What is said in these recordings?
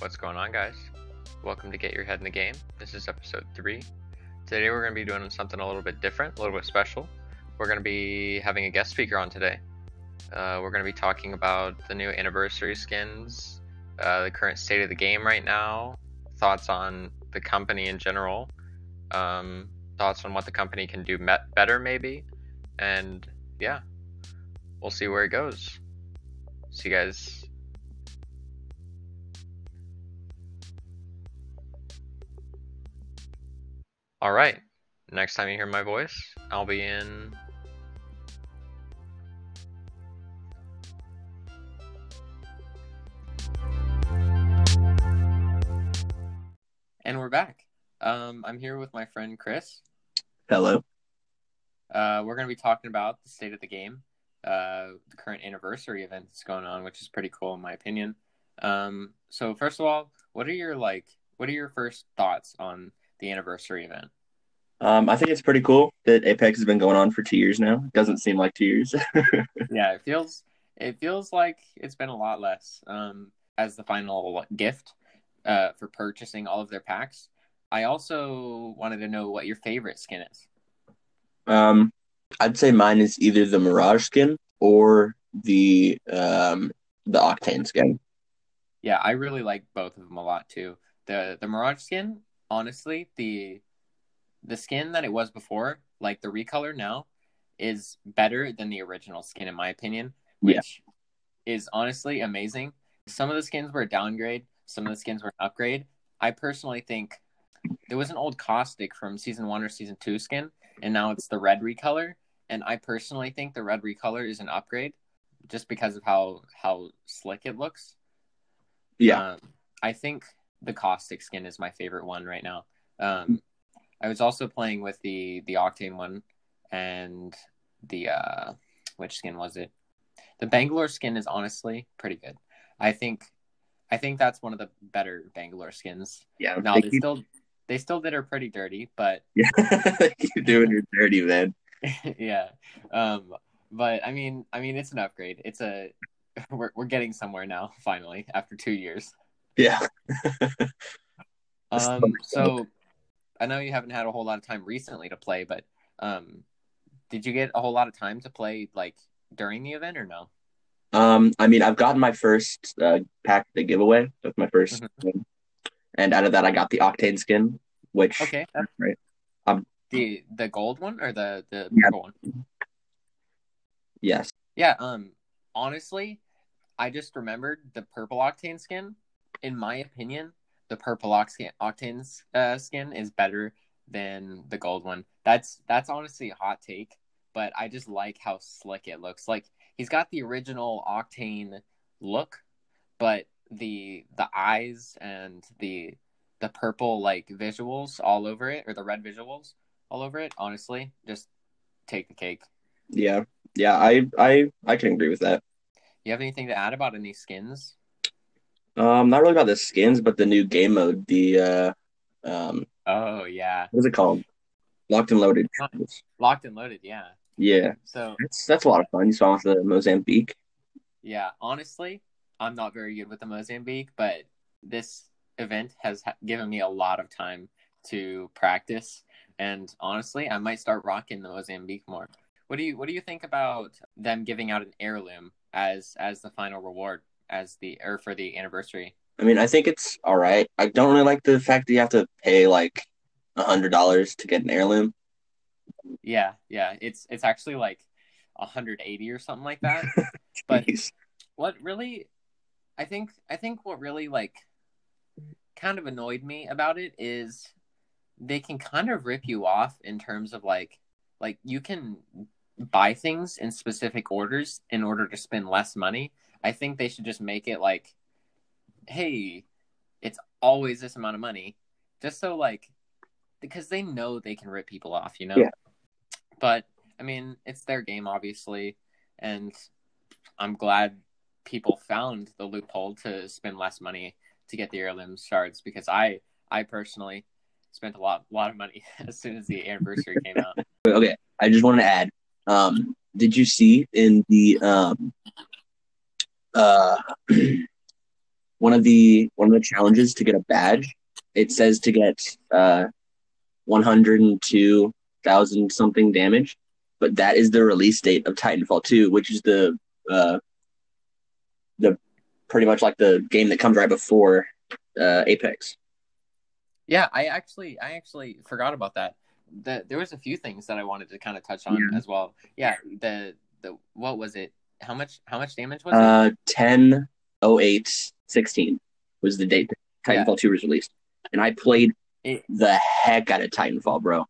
What's going on, guys? Welcome to Get Your Head in the Game. This is episode 3. Today we're going to be doing something a little bit different, a little bit special. We're going to be having a guest speaker on today. Uh, we're going to be talking about the new anniversary skins, uh, the current state of the game right now, thoughts on the company in general, um, thoughts on what the company can do met- better, maybe, and yeah, we'll see where it goes. See you guys All right. Next time you hear my voice, I'll be in. And we're back. Um, I'm here with my friend Chris. Hello. Uh, we're going to be talking about the state of the game, uh, the current anniversary event that's going on, which is pretty cool in my opinion. Um, so first of all, what are your like? What are your first thoughts on the anniversary event? Um, I think it's pretty cool that Apex has been going on for two years now. It doesn't seem like two years. yeah, it feels it feels like it's been a lot less. Um, as the final gift uh, for purchasing all of their packs. I also wanted to know what your favorite skin is. Um, I'd say mine is either the Mirage skin or the um the Octane skin. Yeah, I really like both of them a lot too. The the Mirage skin, honestly, the the skin that it was before, like the recolor now, is better than the original skin in my opinion, which yeah. is honestly amazing. Some of the skins were a downgrade, some of the skins were an upgrade. I personally think there was an old caustic from season one or season two skin, and now it's the red recolor. And I personally think the red recolor is an upgrade, just because of how how slick it looks. Yeah, um, I think the caustic skin is my favorite one right now. Um, I was also playing with the the Octane one and the uh which skin was it? The Bangalore skin is honestly pretty good. I think I think that's one of the better Bangalore skins. Yeah. Now they, they keep... still they still did her pretty dirty, but yeah, keep doing her dirty, man. yeah. Um but I mean I mean it's an upgrade. It's a we're we're getting somewhere now, finally, after two years. Yeah. um so I know you haven't had a whole lot of time recently to play, but um, did you get a whole lot of time to play like during the event or no? Um, I mean, I've gotten my first uh, pack the giveaway. That's my 1st mm-hmm. and out of that, I got the Octane skin, which okay, that's right. Um, the the gold one or the the yeah. purple one? Yes. Yeah. Um. Honestly, I just remembered the purple Octane skin. In my opinion, the purple octane uh, skin is better than the gold one. That's that's honestly a hot take, but I just like how slick it looks. Like he's got the original octane look, but the the eyes and the the purple like visuals all over it or the red visuals all over it honestly just take the cake yeah yeah i i i can agree with that you have anything to add about any skins um, not really about the skins, but the new game mode. The uh, um, oh yeah, what's it called? Locked and loaded. Locked and loaded, yeah. Yeah. So that's that's a lot of fun. You saw with the Mozambique. Yeah, honestly, I'm not very good with the Mozambique, but this event has given me a lot of time to practice, and honestly, I might start rocking the Mozambique more. What do you What do you think about them giving out an heirloom as as the final reward? As the or for the anniversary? I mean, I think it's all right. I don't really like the fact that you have to pay like a hundred dollars to get an heirloom. Yeah, yeah, it's it's actually like a hundred eighty or something like that. but what really, I think, I think what really like kind of annoyed me about it is they can kind of rip you off in terms of like like you can buy things in specific orders in order to spend less money I think they should just make it like, hey, it's always this amount of money, just so like, because they know they can rip people off, you know. Yeah. But I mean, it's their game, obviously, and I'm glad people found the loophole to spend less money to get the heirloom shards because I, I personally spent a lot, lot of money as soon as the anniversary came out. Okay, I just wanted to add. Um, did you see in the um, uh, one of the one of the challenges to get a badge. It says to get uh, one hundred and two thousand something damage, but that is the release date of Titanfall two, which is the uh, the pretty much like the game that comes right before uh, Apex. Yeah, I actually I actually forgot about that. The, there was a few things that I wanted to kind of touch on yeah. as well. Yeah, the the what was it? How much how much damage was uh, it? 10 08 16 was the date Titanfall yeah. 2 was released. And I played it, the heck out of Titanfall, bro.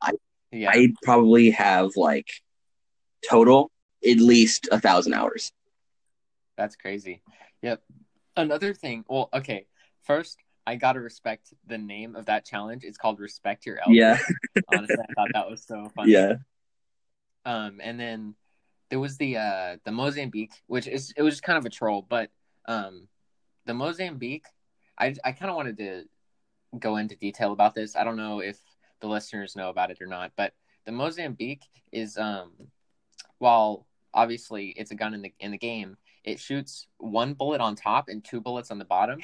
I yeah. I probably have like total at least a thousand hours. That's crazy. Yep. Another thing, well, okay. First, I gotta respect the name of that challenge. It's called Respect Your Elders. Yeah. Honestly, I thought that was so funny. Yeah. Um, and then there was the uh the Mozambique, which is it was kind of a troll, but um the Mozambique, I I kind of wanted to go into detail about this. I don't know if the listeners know about it or not, but the Mozambique is um while obviously it's a gun in the in the game, it shoots one bullet on top and two bullets on the bottom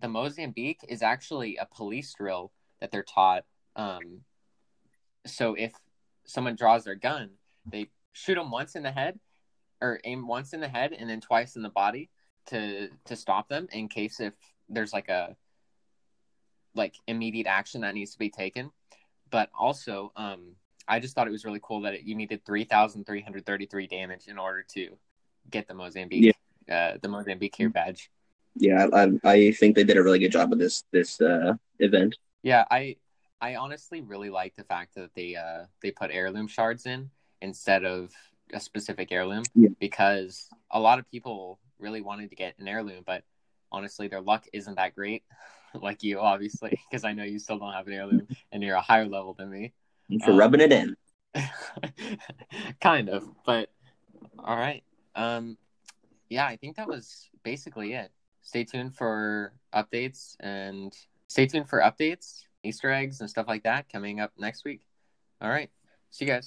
the Mozambique is actually a police drill that they're taught. Um, so if someone draws their gun, they shoot them once in the head, or aim once in the head and then twice in the body to to stop them in case if there's like a like immediate action that needs to be taken. But also, um, I just thought it was really cool that it, you needed three thousand three hundred thirty three damage in order to get the Mozambique yeah. uh, the Mozambique here badge yeah, I, I think they did a really good job with this this uh, event. Yeah, I I honestly really like the fact that they uh they put heirloom shards in instead of a specific heirloom yeah. because a lot of people really wanted to get an heirloom, but honestly, their luck isn't that great. like you, obviously, because I know you still don't have an heirloom and you're a higher level than me. For um, rubbing it in. kind of, but all right. Um, yeah, I think that was basically it stay tuned for updates and stay tuned for updates, Easter eggs, and stuff like that coming up next week. All right. See you guys.